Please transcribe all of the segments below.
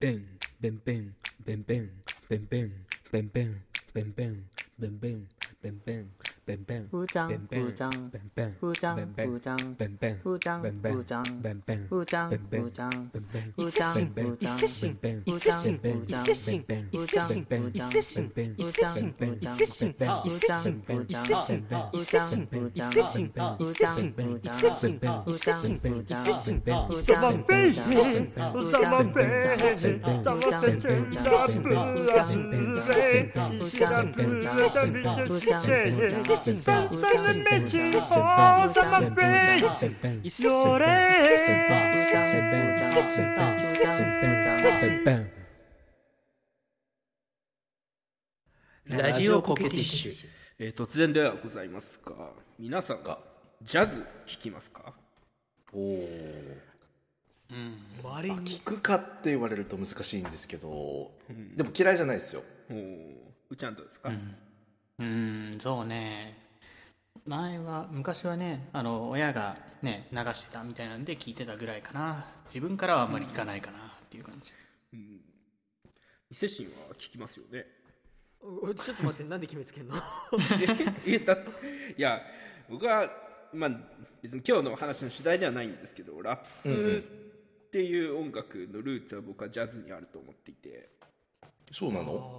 Bing, bing, bing, bing, bing, bing, bing, bing, bing, bing, bing, bing, bing, bing. Ben, ben, ben, ふーちゃん、ben, ふ ben, ーちゃん、ben, ben, ふーちゃん、ben, ふー ben, ちゃん、ben, ben, ふーちゃん、ben, ふ ben, ーちゃん、ben, ben, ふーちゃん、ben, ふ ben, ーちゃん、ben, ben, ふーちゃん、ben, ben, ふーちゃん、一摂神 ben, 一摂神ラジオコケティッシュ、えー、突然ではございますが皆さんがジャズ聴きますかおお、うん、割聞くかって言われると難しいんですけど、うん、でも嫌いじゃないですよおうちゃんどうですか、うんそうね。前は、昔はね、あの、親がね、流してたみたいなんで聞いてたぐらいかな。自分からはあんまり聞かないかなっていう感じ。伊勢神は聴きますよねおちょっと待ってなんで決めつけんの？いや僕はまあ別に今日の話の主題ではないんですけどラップっていう音楽のルーツは僕はジャズにあると思っていてそうなの？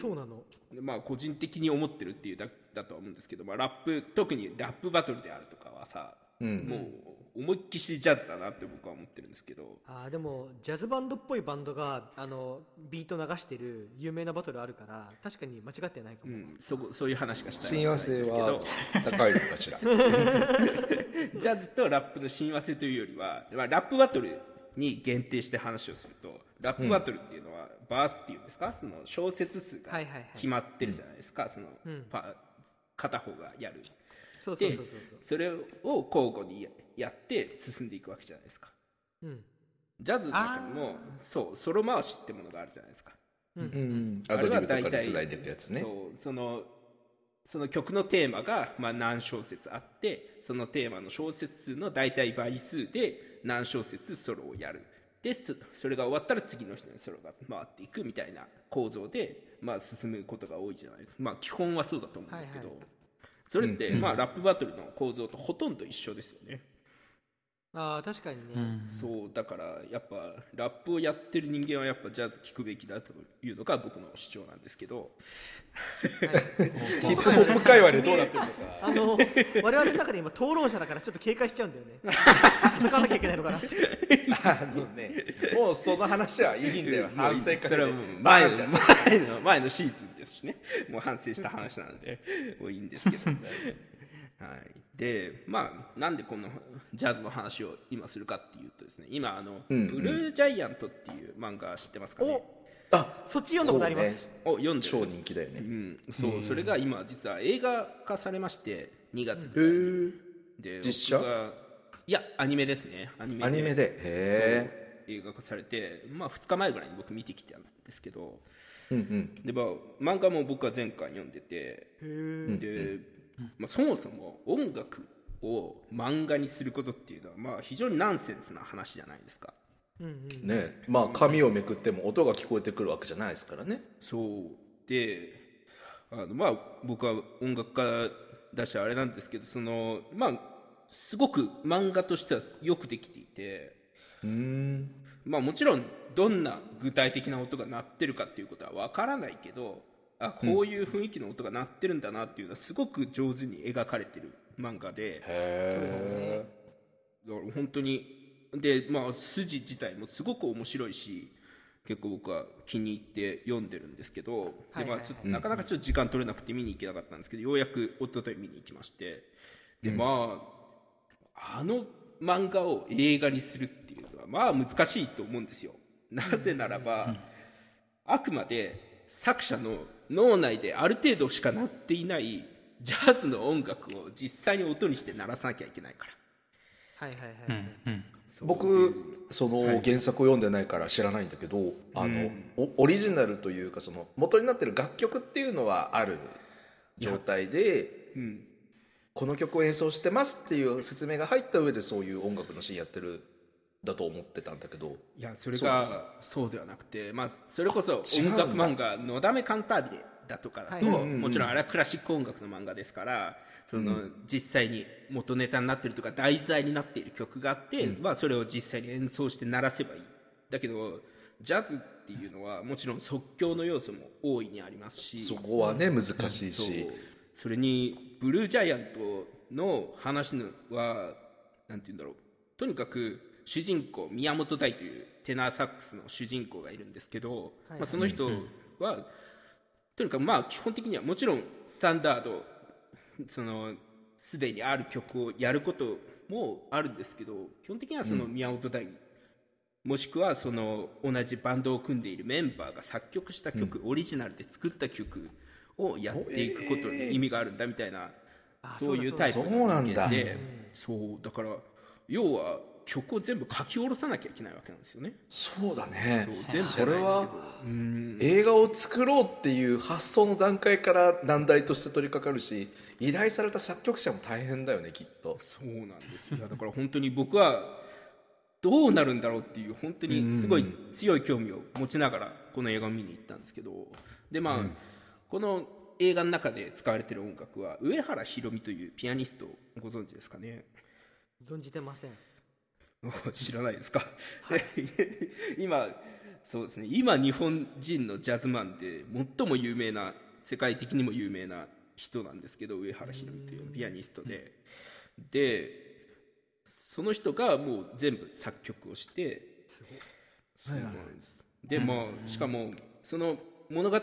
そうなの。まあ個人的に思ってるっていうだだとは思うんですけど、まあ、ラップ特にラップバトルであるとかはさ、うん。もう思いっきしジャズだなって僕は思ってるんですけど。あーでもジャズバンドっぽいバンドがあのビート流してる有名なバトルあるから確かに間違ってないかも、うん、そこそういう話がしたい親和性は高いのかしら。ジャズとラップの親和性というよりは、まあ、ラップバトルに限定して話をするとラップバトルっていうのは、バースっていうんですか？その小節数がはいはいはい。決まってるじゃないですか、その片方がやる。そうそうでそうそう。それを交互にややって進んでいくわけじゃないですか。うん。ジャズの中にもそうソロ回しってものがあるじゃないですか。うん。アドリブとかでつないでいくやつね。そうそのその曲のテーマが、まあ、何小節あってそのテーマの小節数の大体倍数で何小節ソロをやる。でそそれが終わったら次の人にソロが回っていくみたいな構造で、まあ、進むことが多いじゃないですか。まあ基本はそうだと思うんですけど、はいはそれって、まあ、ラップバトルの構造とほとんど一緒ですよね、ああ確かにね、そうだからやっぱラップをやってる人間はやっぱジャズ聴くべきだというのが僕の主張なんですけど。ヒップホップ界隈でどうなってるのか。あの我々の中で今討論者だからちょっと警戒しちゃうんだよね。戦わなきゃいけないのかなって。あのねもうその話はいいんだよ。反省会で。それはもう前の前の前のシーズンですしね。もう反省した話なのでもういいんですけど、はい、でまあなんでこのジャズの話を今するかっていうとですね今あの、ブルージャイアントっていう漫画知ってますかね？あそっち読んだことあります、そうお読んで超人気だよね。うん、そうそれが今実は映画化されまして2月で実写？いやアニメですね。アニメアニメで？へ映画化されて、まあ、2日前ぐらいに僕見てきたんですけど。えうんうん。で、まあ、漫画も僕は前回読んでて。で、まあ、そもそも音楽を漫画にすることっていうのは、まあ、非常にナンセンスな話じゃないですか。ね。まあ紙をめくっても音が聞こえてくるわけじゃないですからね。そう。であのまあ僕は音楽家だしあれなんですけどそのまあすごく漫画としてはよくできていてうん。まあもちろんどんな具体的な音が鳴ってるかっていうことはわからないけどあこういう雰囲気の音が鳴ってるんだなっていうのはすごく上手に描かれてる漫画で。へえだから本当に。でまあ筋自体もすごく面白いし結構僕は気に入って読んでるんですけど、でまあちょっとなかなかちょっと時間取れなくて見に行けなかったんですけどようやく一昨日見に行きまして。でまああの漫画を映画にするっていうのはまあ難しいと思うんですよ。なぜならば、あくまで作者の脳内である程度しか鳴っていないジャズの音楽を実際に音にして鳴らさなきゃいけないから。はいはいはい、僕その原作を読んでないから知らないんだけど、あのおオリジナルというかその元になってる楽曲っていうのはある状態で、この曲を演奏してますっていう説明が入った上でそういう音楽のシーンやってるだと思ってたんだけど。いやそれがそうではなくて、まあ、それこそ音楽漫画「のだめカンタービレ」だとかだと、はい。もちろんあれはクラシック音楽の漫画ですからその、実際に元ネタになってるとか題材になっている曲があって、まあ、それを実際に演奏して鳴らせばいい。だけどジャズっていうのはもちろん即興の要素も大いにありますし。そこはね難しいそう。しそれにブルージャイアントの話のはなんて言うんだろう。とにかく主人公宮本大というテナーサックスの主人公がいるんですけど、はい。まあ、その人は、とにかくまあ基本的にはもちろんスタンダードそのすでにある曲をやることもあるんですけど基本的にはその宮本大、もしくはその同じバンドを組んでいるメンバーが作曲した曲、オリジナルで作った曲をやっていくことに意味があるんだみたいな、あそういうタイプのなんだ。人間でそうだから要は曲を全部書き下ろさなきゃいけないわけなんですよね。そうだね。そう全部それはうん。映画を作ろうっていう発想の段階から難題として取り掛かるし依頼された作曲者も大変だよねきっと。そうなんですよ。だから本当に僕はどうなるんだろうっていう本当にすごい強い興味を持ちながらこの映画を見に行ったんですけど。でまあ、この映画の中で使われてる音楽は上原ひろみというピアニストをご存知ですかね。存じてません知らないですか、今そうですね。今日本人のジャズマンで最も有名な世界的にも有名な人なんですけど上原ひろみというピアニストで。でその人がもう全部作曲をしてそうなんです。でまあしかもその物語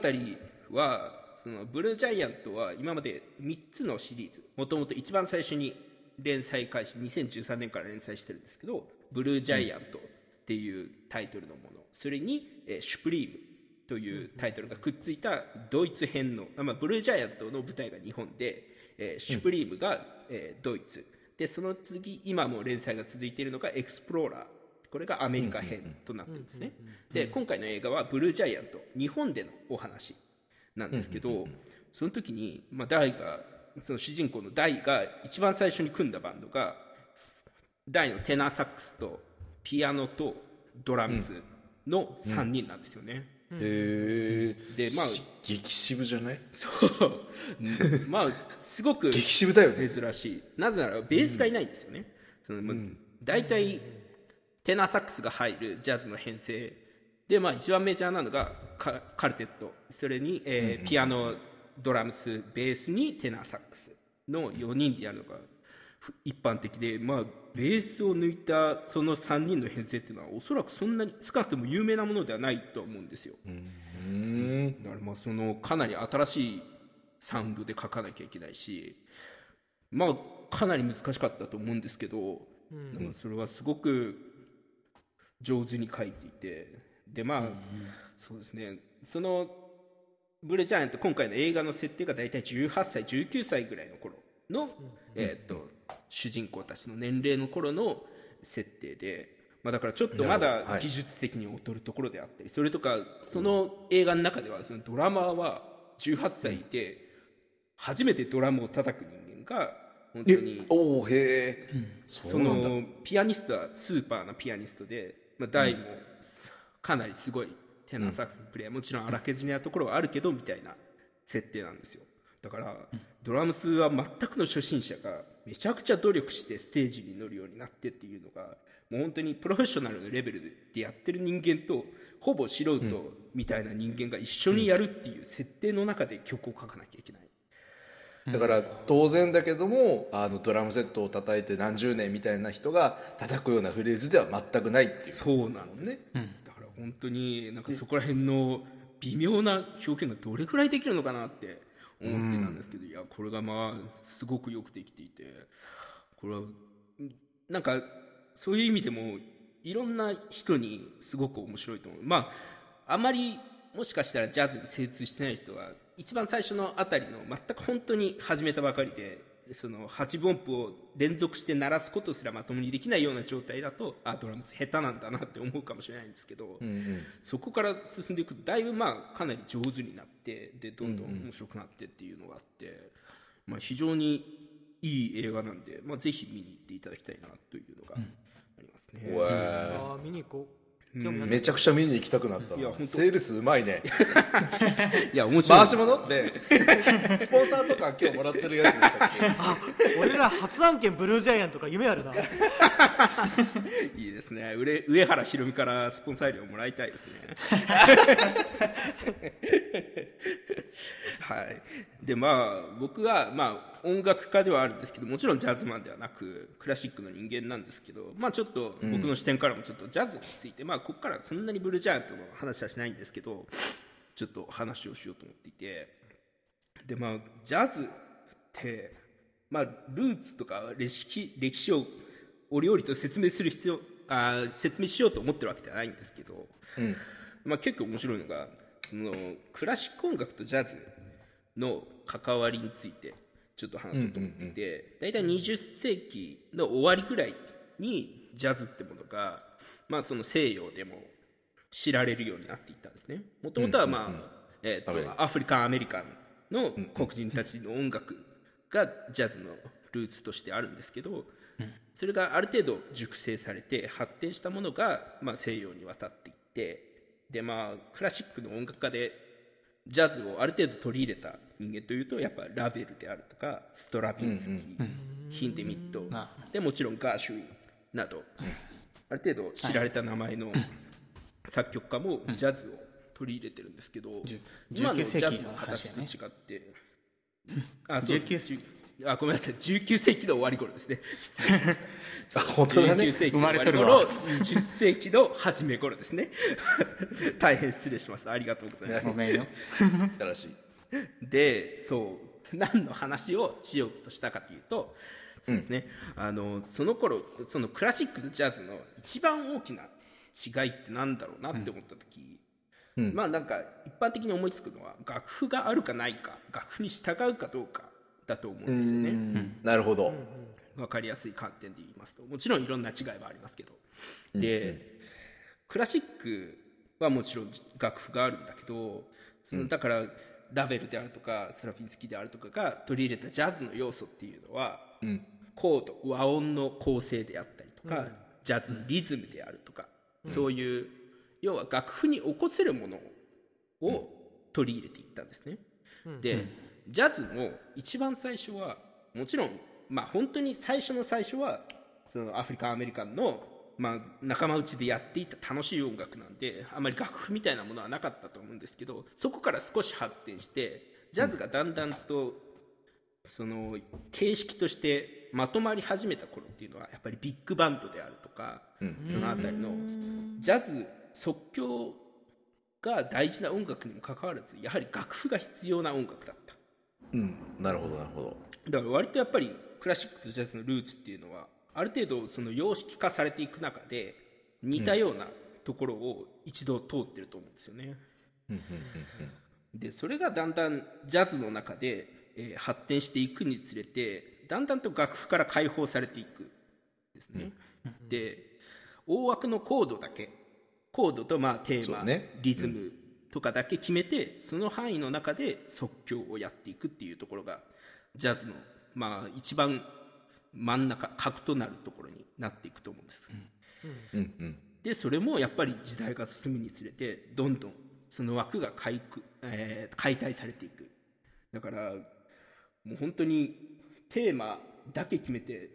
はそのブルージャイアントは今まで3つのシリーズもともと一番最初に連載開始2013年から連載してるんですけど「ブルージャイアント」っていうタイトルのもの。それに「えーシュプリーム」というタイトルがくっついたドイツ編の、まあ、ブルージャイアントの舞台が日本で、えーシュプリームが、えードイツ。でその次今も連載が続いているのが「エクスプローラー」これがアメリカ編となってるんですね。で今回の映画は「ブルージャイアント」日本でのお話なんですけど、その時に、まあ、ダイがその主人公のダイが一番最初に組んだバンドがダイのテナーサックスとピアノとドラムスの3人なんですよね。へえでまあ激渋じゃない？そう。う んまあすごく激渋だよね。珍しい。なぜならベースがいないんですよね、そのまあ大体テナーサックスが入るジャズの編成。で、まあ、一番メジャーなのがカカルテット。それに、えーピアノドラムスベースにテナーサックスの4人でやるのがふ一般的で、まあ、ベースを抜いたその3人の編成っていうのはおそらくそんなに少なくとも有名なものではないと思うんですよ、だからまあそのかなり新しいサウンドで書かなきゃいけないしまあかなり難しかったと思うんですけど、なん。かそれはすごく上手に書いていてでまあ、そうですね。そのブレジャイアント今回の映画の設定が大体18歳19歳ぐらいの頃の、えーっと主人公たちの年齢の頃の設定で、まあ、だからちょっとまだ技術的に劣るところであったりそれとかその映画の中ではそのドラマーは18歳で初めてドラムを叩く人間が本当にえおおへえそのピアニストはスーパーなピアニストで、まあ、ダイもかなりすごいテナーサックスプレイもちろん荒削りなところはあるけどみたいな設定なんですよ。だからドラムスは全くの初心者がめちゃくちゃ努力してステージに乗るようになってっていうのがもう本当にプロフェッショナルのレベルでやってる人間とほぼ素人みたいな人間が一緒にやるっていう設定の中で曲を書かなきゃいけない。だから当然だけどもあのドラムセットを叩いて何十年みたいな人が叩くようなフレーズでは全くないっていうそうなんです、だから本当になんかそこら辺の微妙な表現がどれくらいできるのかなって思ってたんですけど、いやこれがまあすごくよくできていてこれはなんかそういう意味でもいろんな人にすごく面白いと思う。まああまりもしかしたらジャズに精通してない人は一番最初のあたりの全く本当に始めたばかりでその8分音符を連続して鳴らすことすらまともにできないような状態だとあドラムス下手なんだなって思うかもしれないんですけど、そこから進んでいくとだいぶまあかなり上手になってでどんどん面白くなってっていうのがあって、まあ、非常にいい映画なんで、まあ、ぜひ見に行っていただきたいなというのがありますね。わに行こうめちゃくちゃ見に行きたくなったいや本当。なセールスうまいね。いや面白い。回し物？ってスポンサーとか今日もらってるやつでしたっけ？あ俺ら初案件ブルージャイアンとか夢あるな。いいですね。上上原ひろみからスポンサー料もらいたいですね はい。でまあ僕はまあ音楽家ではあるんですけどもちろんジャズマンではなくクラシックの人間なんですけどまあちょっと僕の視点からもちょっとジャズについて、まあここからそんなにブルージャイアントの話はしないんですけどちょっと話をしようと思っていて。でまあジャズってまあルーツとか歴史歴史を折々と説明する必要あー説明しようと思ってるわけではないんですけど、まあ、結構面白いのがそのクラシック音楽とジャズの関わりについてちょっと話そうと思っていて、大体20世紀の終わりぐらいにジャズってものが、まあ、その西洋でも知られるようになっていったんですね。もともとは、アフリカン・アメリカンの黒人たちの音楽がジャズのルーツとしてあるんですけど、それがある程度熟成されて発展したものが、まあ、西洋に渡っていってで、まあ、クラシックの音楽家でジャズをある程度取り入れた人間というとやっぱラベルであるとかストラビンスキー、ヒンデミットでもちろんガーシュウィンなど、ある程度知られた名前の作曲家もジャズを取り入れてるんですけど、今のジ19ャズの形と違って、あそう。19あごめんなさい。19世紀の終わり頃ですね。失礼しました。あ 本当だね。19世紀の終わり頃わ。20世紀の初め頃ですね。大変失礼しました。ありがとうございます。ごめんよ。新しい。でそう。何の話をしようとしたかというとそうですね、あのその頃そのクラシックとジャズの一番大きな違いってなんだろうなって思った時、まあなんか一般的に思いつくのは楽譜があるかないか楽譜に従うかどうかだと思うんですよね。なるほど、分かりやすい観点で言いますともちろんいろんな違いはありますけど。で、クラシックはもちろん楽譜があるんだけどそのだからラベルであるとかスラフィンスキーであるとかが取り入れたジャズの要素っていうのは、コード和音の構成であったりとか、ジャズのリズムであるとか、そういう要は楽譜に起こせるものを取り入れていったんですね。で、ジャズも一番最初はもちろんまあ本当に最初の最初はそのアフリカンアメリカンの、まあ、仲間内でやっていた楽しい音楽なんであまり楽譜みたいなものはなかったと思うんですけどそこから少し発展してジャズがだんだんとその形式としてまとまり始めた頃っていうのはやっぱりビッグバンドであるとか、そのあたりのジャズ即興が大事な音楽にもかかわらずやはり楽譜が必要な音楽だったうん。なるほどなるほど。だから割とやっぱりクラシックとジャズのルーツっていうのはある程度その様式化されていく中で似たようなところを一度通ってると思うんですよね。でそれがだんだんジャズの中で、えー発展していくにつれてだんだんと楽譜から解放されていくですね。で大枠のコードだけコードとまあテーマ、ね。リズムとかだけ決めて、その範囲の中で即興をやっていくっていうところがジャズのまあ一番真ん中核となるところになっていくと思うんです。うん。うんでそれもやっぱり時代が進むにつれてどんどんその枠が解く、えー解体されていく。だからもう本当にテーマだけ決めて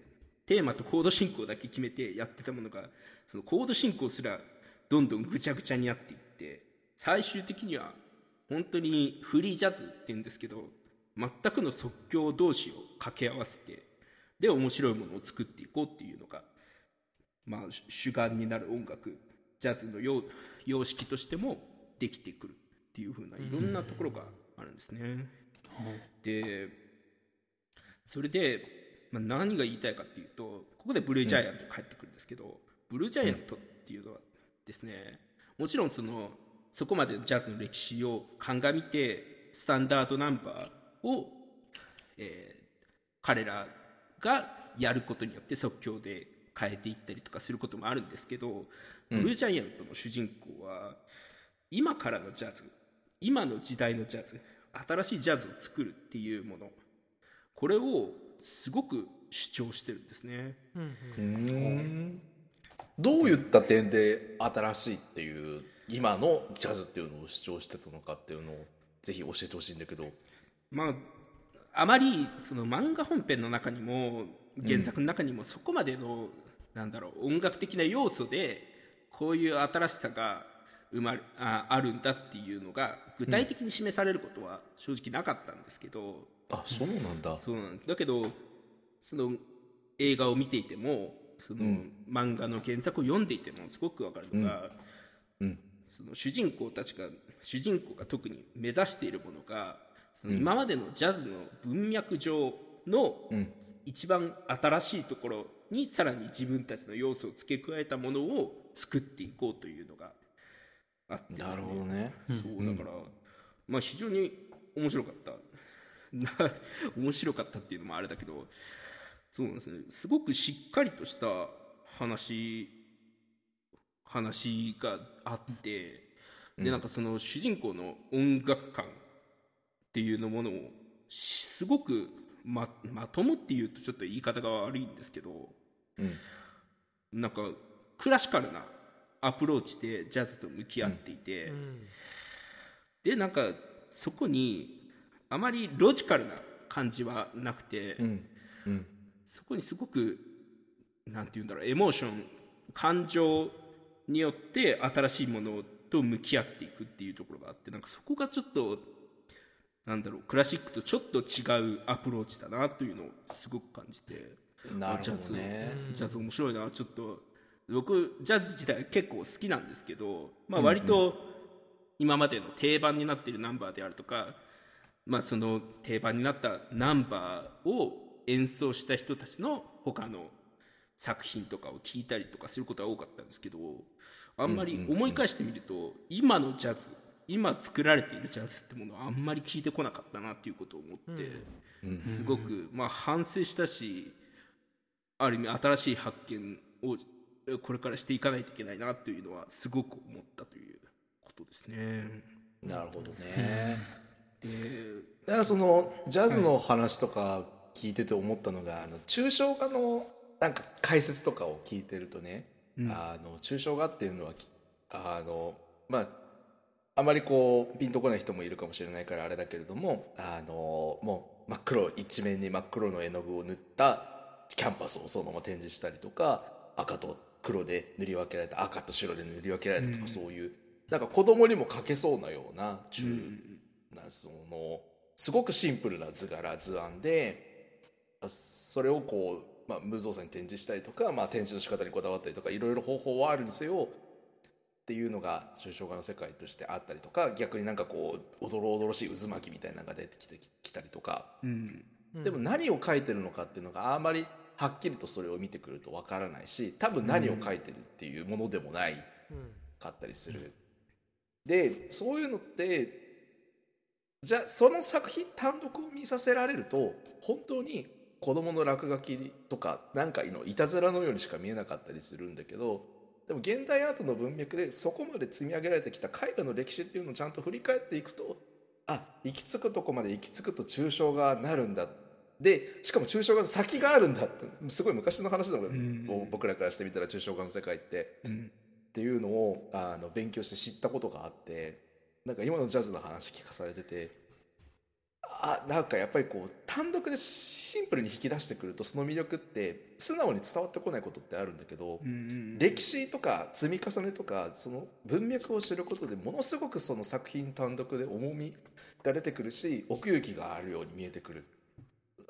テーマとコード進行だけ決めてやってたものがそのコード進行すらどんどんぐちゃぐちゃになっていって最終的には本当にフリージャズっていうんですけど全くの即興同士を掛け合わせてで面白いものを作っていこうっていうのがまあ、主主眼になる音楽ジャズの様様式としてもできてくるっていう風ないろんなところがあるんですね。でそれで、まあ、何が言いたいかっていうとここでブルージャイアントが入ってくるんですけど、ブルージャイアントっていうのはですねもちろんそのそこまでジャズの歴史を鑑みてスタンダードナンバーを、えー彼らがやることによって即興で変えていったりとかすることもあるんですけど、ブルージャイアントの主人公は今からのジャズ今の時代のジャズ新しいジャズを作るっていうものこれをすごく主張してるんですね。うん。どういった点で新しいっていう今のジャズっていうのを主張してたのかっていうのをぜひ教えてほしいんだけど。まああまりその漫画本編の中にも原作の中にもそこまでの、なんだろう音楽的な要素でこういう新しさが生まれああるんだっていうのが具体的に示されることは正直なかったんですけど、あそうなんだ。そうなんだけどその映画を見ていてもその、漫画の原作を読んでいてもすごくわかるのが、うんその主人公たちが主人公が特に目指しているものがその今までのジャズの文脈上の一番新しいところにさらに自分たちの要素を付け加えたものを作っていこうというのがあってなるほどね。そうだから、まあ非常に面白かった。な 面白かったっていうのもあれだけどそうなんですね。すごくしっかりとした話話があってでなんかその主人公の音楽感っていうのものをしすごくままともっていうとちょっと言い方が悪いんですけど、なんかクラシカルなアプローチでジャズと向き合っていて、でなんかそこにあまりロジカルな感じはなくて、そこにすごくなんて言うんだろうエモーション感情によって新しいものと向き合っていくっていうところがあってなんかそこがちょっとなんだろうクラシックとちょっと違うアプローチだなというのをすごく感じてなるほジャズどねジャズ面白いなちょっと僕ジャズ自体結構好きなんですけど、まあ、割と今までの定番になっているナンバーであるとか、まあ、その定番になったナンバーを演奏した人たちの他の作品とかを聞いたりとかすることが多かったんですけどあんまり思い返してみると今のジャズ今作られているジャズってものはあんまり聞いてこなかったなっていうことを思って、すごく、まあ、反省したしある意味新しい発見をえこれからしていかないといけないなというのはすごく思ったということですね。なるほどね。だからそのジャズの話とか聞いてて思ったのが、あの抽象画のなんか解説とかを聞いてるとね、あの抽象画っていうのはきあのまああまりこうピンとこない人もいるかもしれないからあれだけれどもあのもう真っ黒一面に真っ黒の絵の具を塗ったキャンパスをそのまま展示したりとか赤と黒で塗り分けられた赤と白で塗り分けられたとか、そういうなんか子供にも描けそうなような中、なそのすごくシンプルな図柄図案でそれをこう、まあ、無造作に展示したりとか、まあ、展示の仕方にこだわったりとかいろいろ方法はあるにせよっていうのが抽象画の世界としてあったりとか逆になんかこうおどろおどろしい渦巻きみたいなのが出てきてきたりとか、でも何を描いてるのかっていうのがあんまりはっきりとそれを見てくるとわからないし多分何を描いてるっていうものでもないかったりする。でそういうのってじゃあその作品単独を見させられると本当に子供の落書きとかなんかのいたずらのようにしか見えなかったりするんだけどでも現代アートの文脈でそこまで積み上げられてきた絵画の歴史っていうのをちゃんと振り返っていくとあ行き着くとこまで行き着くと抽象画なるんだ。でしかも抽象画の先があるんだって。すごい昔の話だもん、僕らからしてみたら抽象画の世界って、っていうのをあの勉強して知ったことがあってなんか今のジャズの話聞かされててあなんかやっぱりこう単独でシンプルに引き出してくるとその魅力って素直に伝わってこないことってあるんだけど、歴史とか積み重ねとかその文脈を知ることでものすごくその作品単独で重みが出てくるし奥行きがあるように見えてくる、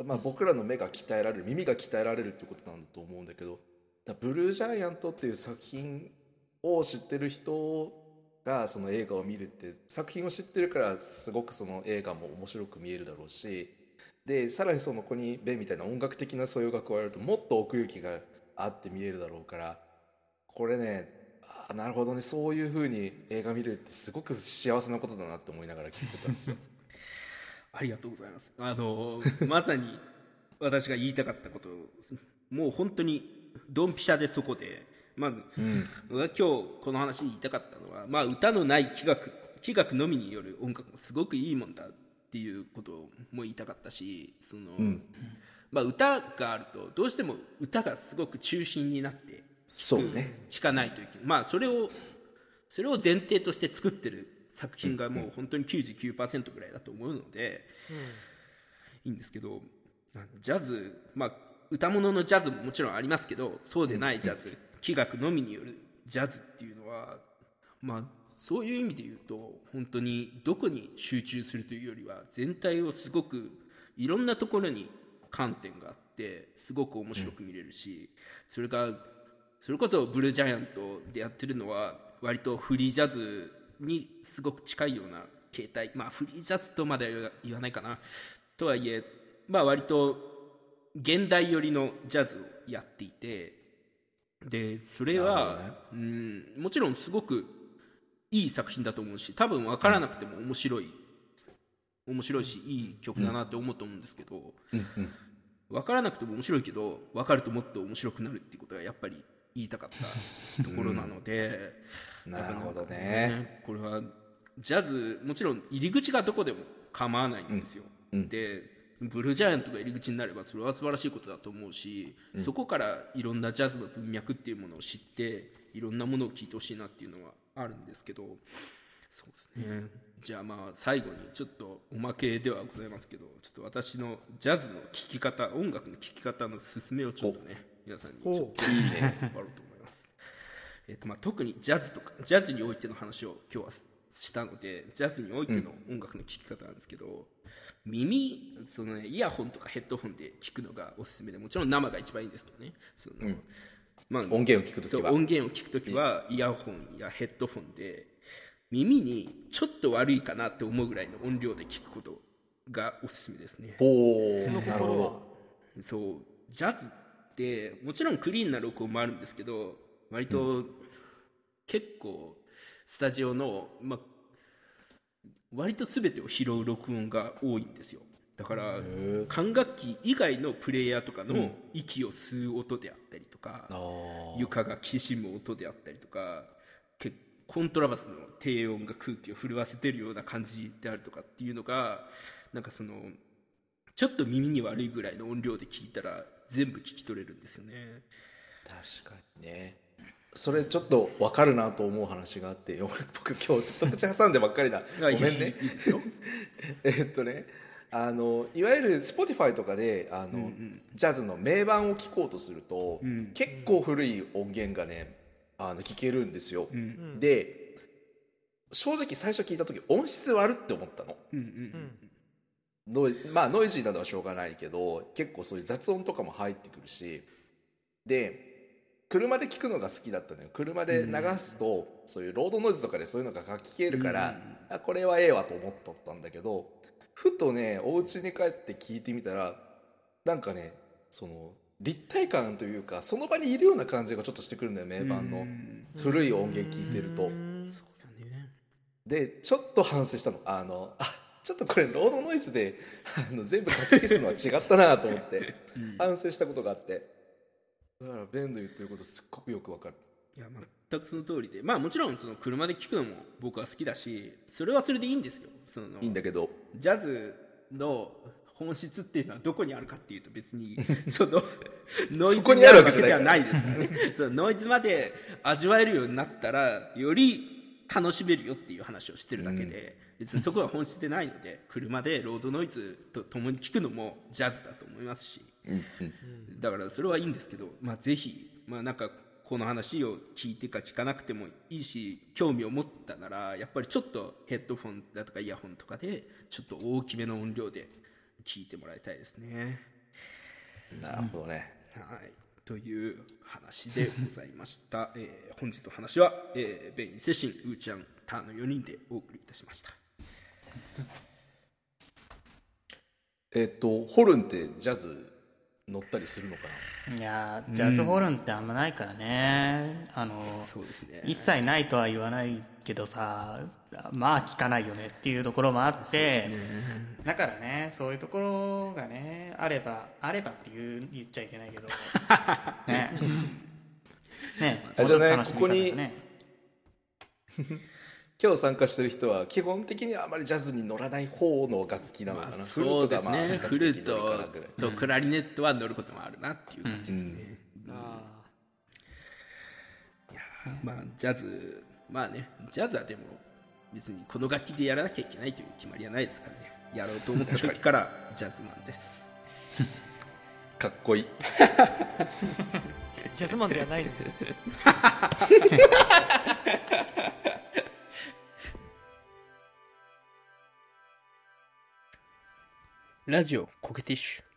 まあ、僕らの目が鍛えられる耳が鍛えられるってことなんだと思うんだけどだブルージャイアントっていう作品を知ってる人がその映画を見るって作品を知ってるからすごくその映画も面白く見えるだろうしでさらにその子にベンみたいな音楽的な素養が加わるともっと奥行きがあって見えるだろうからこれねあなるほどねそういう風に映画見るってすごく幸せなことだなって思いながら聞いてたんですよ。ありがとうございます。あの、まさに私が言いたかったこと、もう本当にドンピシャでそこで、まず、僕が今日この話に言いたかったのは、まあ歌のない器楽、器楽のみによる音楽がすごくいいもんだっていうことも言いたかったし、その、まあ歌があるとどうしても歌がすごく中心になってそうね。聞かないといけない。まあそれをそれを前提として作ってる作品がもう本当に99%ぐらいだと思うので、いいんですけどジャズまあ歌物のジャズももちろんありますけどそうでないジャズ、器楽のみによるジャズっていうのはまあそういう意味で言うと本当にどこに集中するというよりは全体をすごくいろんなところに観点があってすごく面白く見れるし、それがそれこそブルージャイアントでやってるのは割とフリージャズにすごく近いような形態。まあフリージャズとまでは言わないかな。とはいえまあ割と現代寄りのジャズをやっていてでそれは、うんもちろんすごくいい作品だと思うし多分分からなくても面白い、面白いしいい曲だなって思うと思うんですけど、分からなくても面白いけど分かるともっと面白くなるっていうことがやっぱり言いたかったところなので、なるほどね。ねこれはジャズもちろん入り口がどこでも構わないんですよ、でブルージャイアントが入り口になればそれは素晴らしいことだと思うし、そこからいろんなジャズの文脈っていうものを知っていろんなものを聞いてほしいなっていうのはあるんですけどそうですね、じゃあまあ最後にちょっとおまけではございますけどちょっと私のジャズの聴き方音楽の聴き方の勧めをちょっとね皆さんにちょっといいね配ろうと思います。えっとまあ、特にジャズとかジャズにおいての話を今日はしたのでジャズにおいての音楽の聴き方なんですけど、耳その、ね、イヤホンとかヘッドホンで聞くのがおすすめでもちろん生が一番いいんですけどね。その、まあ、音源を聞くときは。音源を聞くときはイヤホンやヘッドフォンで耳にちょっと悪いかなって思うぐらいの音量で聞くことがおすすめですね。おおなるほどそう。ジャズってもちろんクリーンな録音もあるんですけど割と結構スタジオの、まあ、割と全てを拾う録音が多いんですよ。だから管楽器以外のプレイヤーとかの息を吸う音であったりとか、床がきしむ音であったりとかけコントラバスの低音が空気を震わせてるような感じであるとかっていうのがなんかそのちょっと耳に悪いぐらいの音量で聞いたら全部聞き取れるんですよね。確かにねそれちょっと分かるなと思う話があって俺僕今日ずっと口挟んでばっかりだ。ごあめんね。えっとねあのいわゆる Spotify とかであの、ジャズの名盤を聴こうとすると、結構古い音源がねあの聞けるんですよ、で正直最初聞いた時音質悪って思ったの。うんうんノイまあノイジーなどはしょうがないけど結構そういう雑音とかも入ってくるし。で車で聞くのが好きだったのよ。車で流すと、そういうロードノイズとかでそういうのが聞けるから、あこれはええわと思っとったんだけどふとねお家に帰って聞いてみたらなんかねその立体感というかその場にいるような感じがちょっとしてくるんだよ名盤の。古い音源聞いてると。でちょっと反省したの。あのあちょっとこれロードノイズであの全部書き消すのは違ったなと思って。反省したことがあってだからベンの言ってることすっごくよくわかる。いや全くその通りで。まあもちろんその車で聞くのも僕は好きだしそれはそれでいいんですよ。そのいいんだけど。ジャズの本質っていうのはどこにあるかっていうと別に そのノイズにあるわけではいないですから。ねそのノイズまで味わえるようになったらより楽しめるよっていう話をしてるだけで、別にそこは本質でないので車でロードノイズと共に聞くのもジャズだと思いますし、だからそれはいいんですけど、まあ、ぜひ、まあ、なんかこの話を聞いてか聞かなくてもいいし興味を持ったならやっぱりちょっとヘッドフォンだとかイヤホンとかでちょっと大きめの音量で聞いてもらいたいですね。なるほどね、はい、という話でございました。えー本日の話は、えーベイン・セシン、ウーちゃん、ターの4人でお送りいたしました。えっとホルンってジャズ乗ったりするのかな。いやージャズホルンってあんまないからね、あのそうですね。一切ないとは言わないけどさまあ聞かないよねっていうところもあって、だからねそういうところがねあればあればって言う言っちゃいけないけど。ね。ね。あじゃあねもうちょっと楽しみ方ここにね 今日参加してる人は基本的にはあまりジャズに乗らない方の楽器なのかな、まあ、そうですね。フルートとクラリネットは乗ることもあるなっていう感じですね。あまあジャズまあねジャズはでも別にこの楽器でやらなきゃいけないという決まりはないですからね。やろうと思った時からジャズマンです。かっこいい。ジャズマンではないの ラジオコケティッシュ。